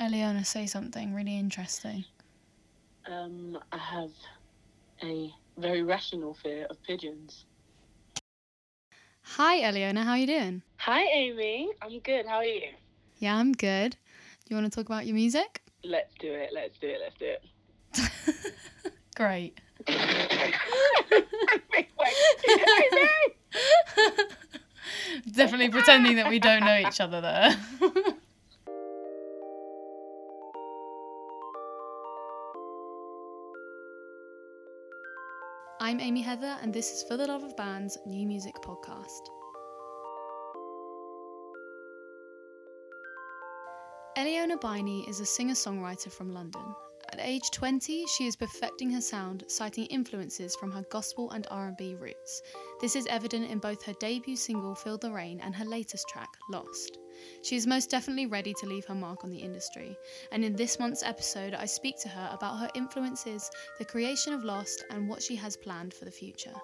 Elyona, say something really interesting. Um, I have a very rational fear of pigeons. Hi, Elyona. How are you doing? Hi, Amy. I'm good. How are you? Yeah, I'm good. Do you want to talk about your music? Let's do it. Let's do it. Let's do it. Great. Definitely pretending that we don't know each other there. I'm Amy Heather, and this is For the Love of Bands new music podcast. Elyona Biney is a singer songwriter from London. At age 20, she is perfecting her sound, citing influences from her gospel and R&B roots. This is evident in both her debut single Feel the Rain and her latest track Lost. She is most definitely ready to leave her mark on the industry, and in this month's episode, I speak to her about her influences, the creation of Lost, and what she has planned for the future.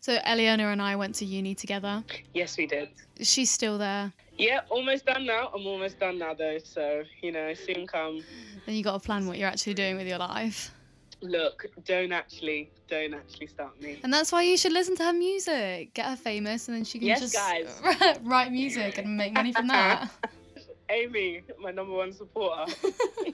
So Elyona and I went to uni together. Yes, we did. She's still there. Yeah, almost done now. I'm almost done now, though. So, you know, soon come. Then you got to plan what you're actually doing with your life. Look, don't actually, don't actually start me. And that's why you should listen to her music. Get her famous, and then she can Yes, just guys. write music and make money from that. Amy, my number one supporter.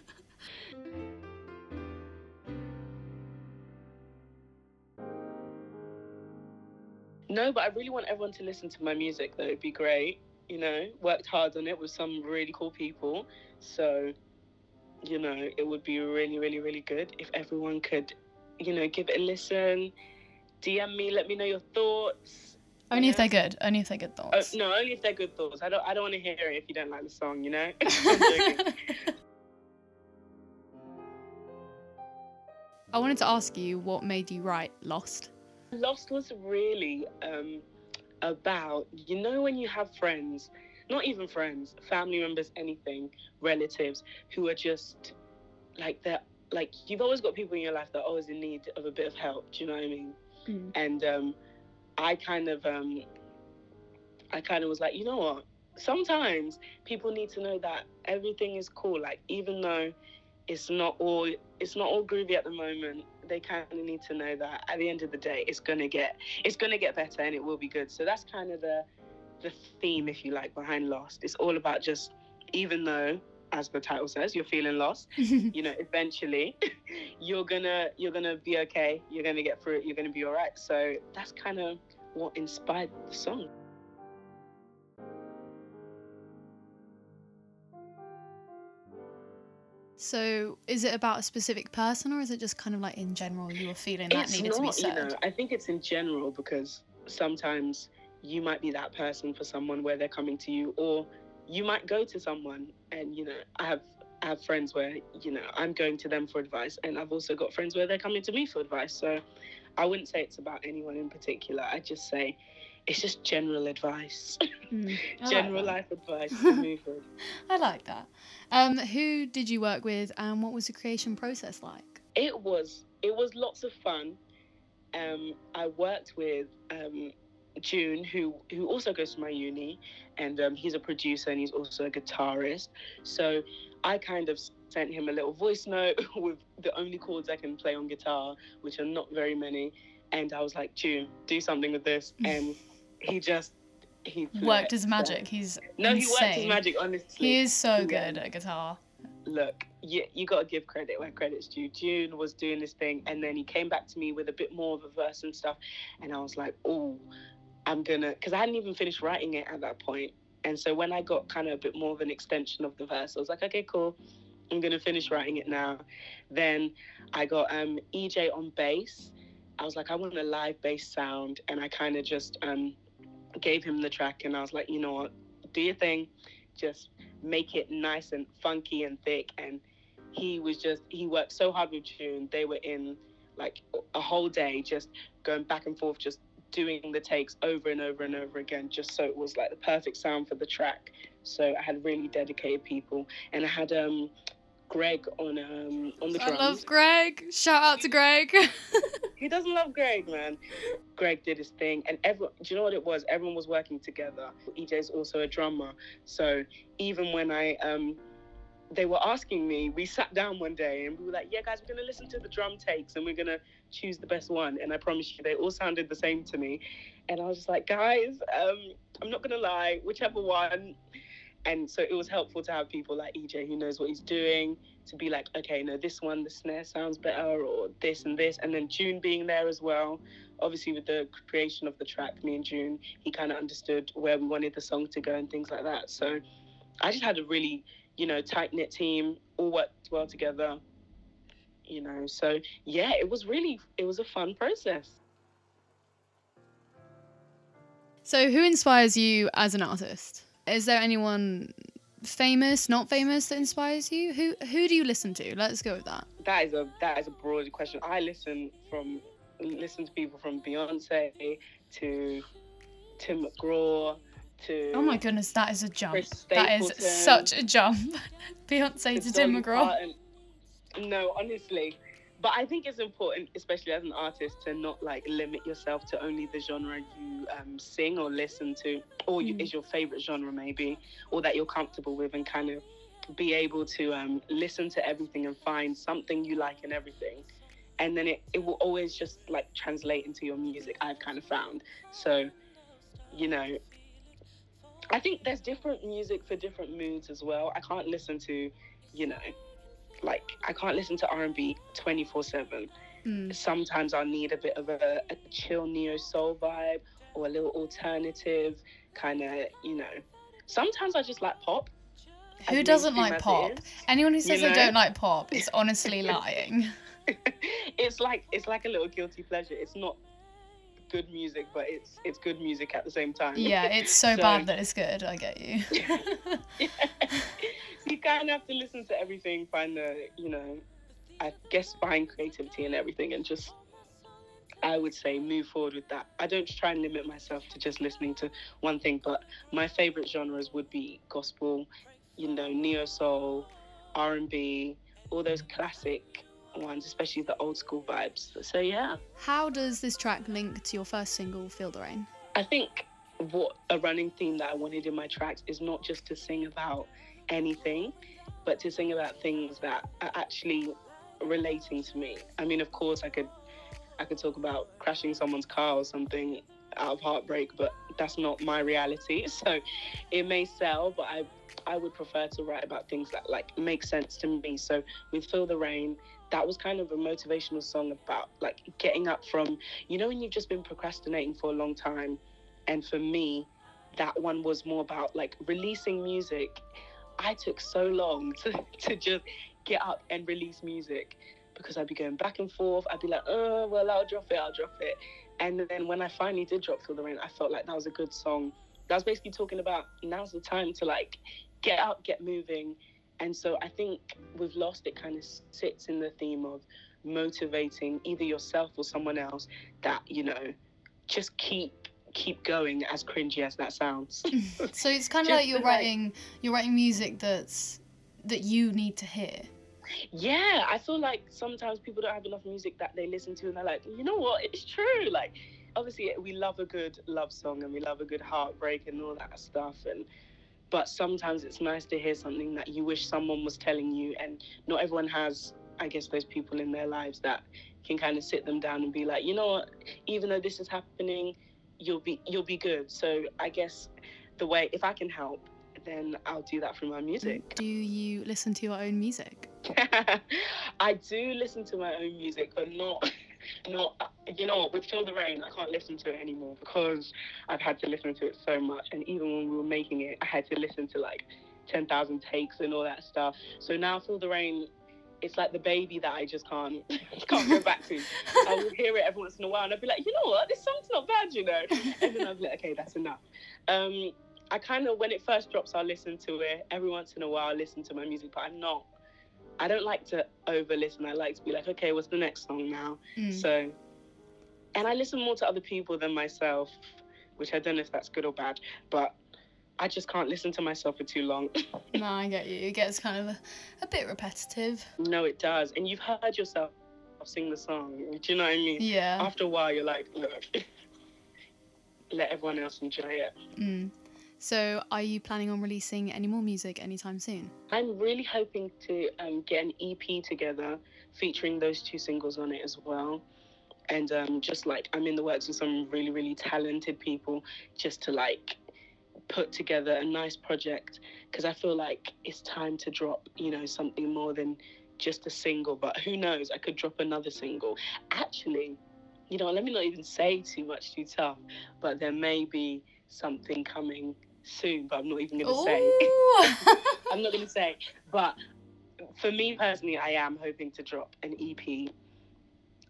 no, but I really want everyone to listen to my music, though. It'd be great. You know, worked hard on it with some really cool people. So, you know, it would be really, really, really good if everyone could, you know, give it a listen. DM me, let me know your thoughts. Only if they're good. Only if they're good Oh, thoughts. no, only if they're good thoughts. I don't. I don't want to hear it if you don't like the song. You know. I wanted to ask you what made you write Lost. Lost was really um, about you know when you have friends, not even friends, family members, anything, relatives who are just like they're like you've always got people in your life that are always in need of a bit of help. Do you know what I mean? Mm. And um, I kind of um, I kind of was like, you know what? Sometimes people need to know that everything is cool. Like even though it's not all it's not all groovy at the moment, they kind of need to know that at the end of the day, it's gonna get it's gonna get better and it will be good. So that's kind of the the theme, if you like, behind Lost. It's all about just even though, as the title says, you're feeling lost. You know, eventually, you're gonna you're gonna be okay. You're gonna get through it. You're gonna be all right. So that's kind of what inspired the song. So, is it about a specific person, or is it just kind of like in general you were feeling that it's needed not, to be you said? know. I think it's in general because sometimes you might be that person for someone where they're coming to you, or you might go to someone and you know I have I have friends where you know I'm going to them for advice, and I've also got friends where they're coming to me for advice. So I wouldn't say it's about anyone in particular. I just say it's just general advice, Mm, I like general life advice to move. I like that. Um, who did you work with, and what was the creation process like? It was it was lots of fun. Um, I worked with um, June, who who also goes to my uni, and um, he's a producer and he's also a guitarist. So I kind of sent him a little voice note with the only chords I can play on guitar, which are not very many. And I was like, June, do something with this, and he just he Worked his so- magic. He's No, he worked his magic. Honestly, He is so Yeah. good at guitar. look, you, you got to give credit where credit's due. June was doing this thing, and then he came back to me with a bit more of a verse and stuff, and I was like, oh, I'm gonna, because I hadn't even finished writing it at that point, and so when I got kind of a bit more of an extension of the verse, I was like, okay, cool, I'm gonna finish writing it now. Then I got um EJ on bass. I was like, I want a live bass sound, and I kind of just um gave him the track, and I was like, you know what, do your thing, just make it nice and funky and thick. And he was just, he worked so hard with June. They were in like a whole day just going back and forth, just doing the takes over and over and over again, just so it was like the perfect sound for the track. So I had really dedicated people, and I had um Greg on um on the I drums. love Greg. Shout out to Greg. He doesn't love Greg, man. Greg did his thing, and everyone. Do you know what it was? Everyone was working together. EJ's also a drummer, so even when I um, they were asking me, we sat down one day and we were like, "Yeah, guys, we're gonna listen to the drum takes and we're gonna choose the best one." And I promise you, they all sounded the same to me, and I was just like, "Guys, um, I'm not gonna lie, whichever one." And so it was helpful to have people like EJ who knows what he's doing to be like, okay, no, this one, the snare sounds better, or this and this. And then June being there as well. Obviously, with the creation of the track, me and June, he kind of understood where we wanted the song to go and things like that. So I just had a really, you know, tight knit team, all worked well together, you know. So yeah, it was really, it was a fun process. so, who inspires you as an artist? Is there anyone famous, not famous, that inspires you? Who who do you listen to? Let's go with that. That is a that is a broad question. I listen from listen to people from Beyonce to Tim McGraw to Oh my goodness, that is a jump. That is such a jump. Beyonce to Tim McGraw. Parton. No, honestly. But I think it's important, especially as an artist, to not like limit yourself to only the genre you um, sing or listen to, or you, Mm. is your favorite genre maybe, or that you're comfortable with, and kind of be able to um, listen to everything and find something you like in everything, and then it, it will always just like translate into your music. I've kind of found so, you know. I think there's different music for different moods as well. I can't listen to, you know, like I can't listen to R&B 24/7. Mm. Sometimes I'll need a bit of a, a chill neo soul vibe or a little alternative kind of, you know. Sometimes I just like pop. Who doesn't like pop? Anyone who says You they know? don't like pop is honestly lying. it's like it's like a little guilty pleasure. It's not good music, but it's it's good music at the same time. Yeah, it's so, So- bad that it's good. I get you. so you kind of have to listen to everything, find the, you know, I guess find creativity and everything, and just, I would say, move forward with that. I don't try and limit myself to just listening to one thing, but my favorite genres would be gospel, you know, neo soul, R and B, all those classic ones, especially the old school vibes. So yeah. How does this track link to your first single, Feel the Rain? I think what a running theme that I wanted in my tracks is not just to sing about anything, but to sing about things that are actually relating to me. I mean, of course, I could I could talk about crashing someone's car or something out of heartbreak, but that's not my reality. So it may sell, but I I would prefer to write about things that like make sense to me. So with Feel the Rain, that was kind of a motivational song about like getting up from you know when you've just been procrastinating for a long time? And for me that one was more about like releasing music. I took so long to, to just get up and release music because i'd be going back and forth. I'd be like oh well i'll drop it i'll drop it. And then when i finally did drop feel the rain i felt like that was a good song. That was basically talking about now's the time to like get out get moving. And so i think with lost it kind of sits in the theme of motivating either yourself or someone else that you know just keep keep going as cringy as that sounds. So it's kind of like you're to, like- writing you're writing music that's that you need to hear. yeah i feel like sometimes people don't have enough music that they listen to and they're like you know what? It's true. Like obviously we love a good love song and we love a good heartbreak and all that stuff and but sometimes it's nice to hear something that you wish someone was telling you and not everyone has i guess those people in their lives that can kind of sit them down and be like you know what? Even though this is happening you'll be you'll be good. So i guess the way if i can help then i'll do that through my music Do you listen to your own music? I do listen to my own music, but not, not. You know, what, with Feel the Rain, I can't listen to it anymore because I've had to listen to it so much. And even when we were making it, I had to listen to like ten thousand takes and all that stuff. So now Feel the Rain, it's like the baby that I just can't can't go back to. I will hear it every once in a while, and I'll be like, you know what, this song's not bad, you know. And then I'll be like, okay, that's enough. Um, I kind of when it first drops, I'll listen to it every once in a while. I listen to my music, but I'm not. I don't like to over listen. I like to be like, okay, what's the next song now? Mm. So, and I listen more to other people than myself, which I don't know if that's good or bad, but I just can't listen to myself for too long. no, I get you. It gets kind of a, a bit repetitive. no, it does. And you've heard yourself sing the song. Do you know what I mean? Yeah. After a while, you're like, look, let everyone else enjoy it. Mm. So, are you planning on releasing any more music anytime soon? I'm really hoping to um, get an EP together featuring those two singles on it as well. And um, just like I'm in the works with some really, really talented people just to like put together a nice project because I feel like it's time to drop, you know, something more than just a single. But who knows? I could drop another single. Actually, you know, let me not even say too much too tough, but there may be something coming soon, but I'm not even going to say. I'm not going to say. But for me personally, I am hoping to drop an EP.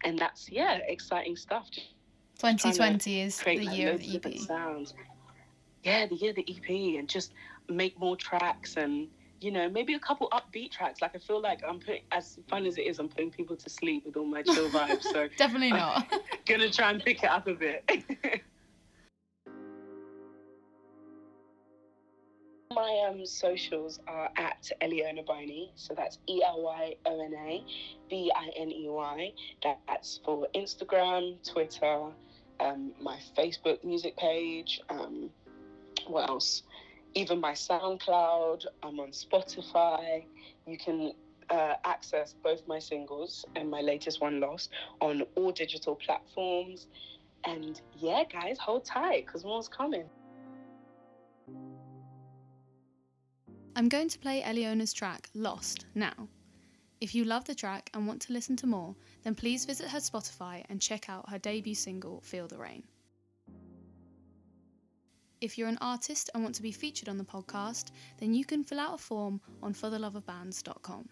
And that's, yeah, exciting stuff. Just 2020 is the year of the EP. sounds. Yeah, the year of the EP, and just make more tracks and you know maybe a couple upbeat tracks. Like I feel like I'm putting, as fun as it is, I'm putting people to sleep with all my chill vibes. So Definitely not. gonna try and pick it up a bit. My um, socials are at Elyona Biney, so that's E L Y O N A B I N E Y. That's for Instagram, Twitter, um, my Facebook music page. Um, what else? Even my SoundCloud. I'm on Spotify. You can uh, access both my singles and my latest one, Lost, on all digital platforms. And yeah, guys, hold tight because more's coming. I'm going to play Elyona's track, Lost, now. If you love the track and want to listen to more, then please visit her Spotify and check out her debut single, Feel the Rain. If you're an artist and want to be featured on the podcast, then you can fill out a form on fortheloveofbands.com.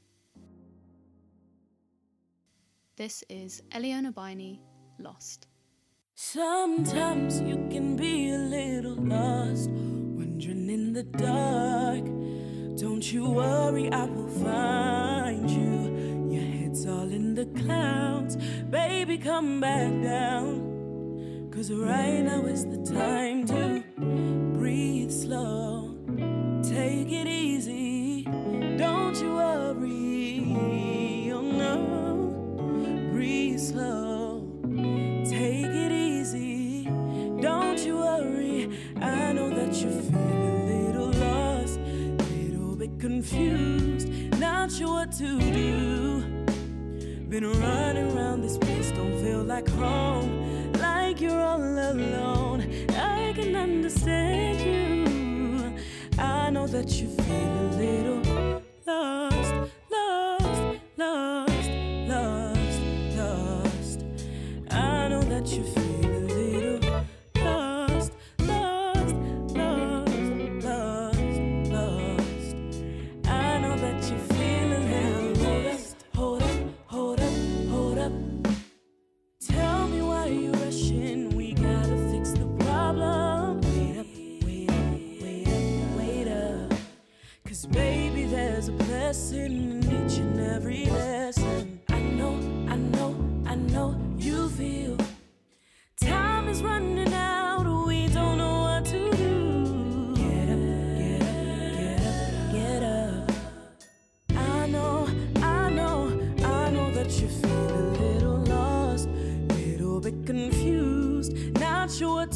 This is Elyona Biney, Lost. Sometimes you can be a little lost, wandering in the dark. Don't you worry, I will find you. Your head's all in the clouds. Baby, come back down. Cause right now is the time to breathe slow. Take it easy. Don't you worry. Oh no. Breathe slow. Confused, not sure what to do. Been running around this place, don't feel like home, like you're all alone. I can understand you. I know that you feel a little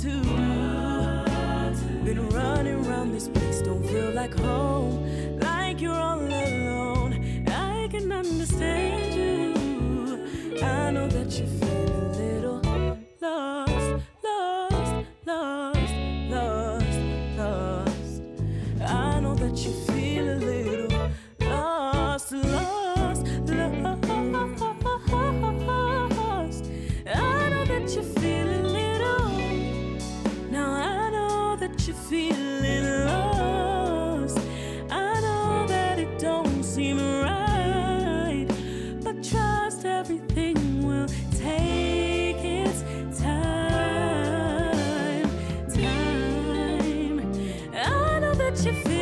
to do. Been running around this place, don't feel like home, What you feel?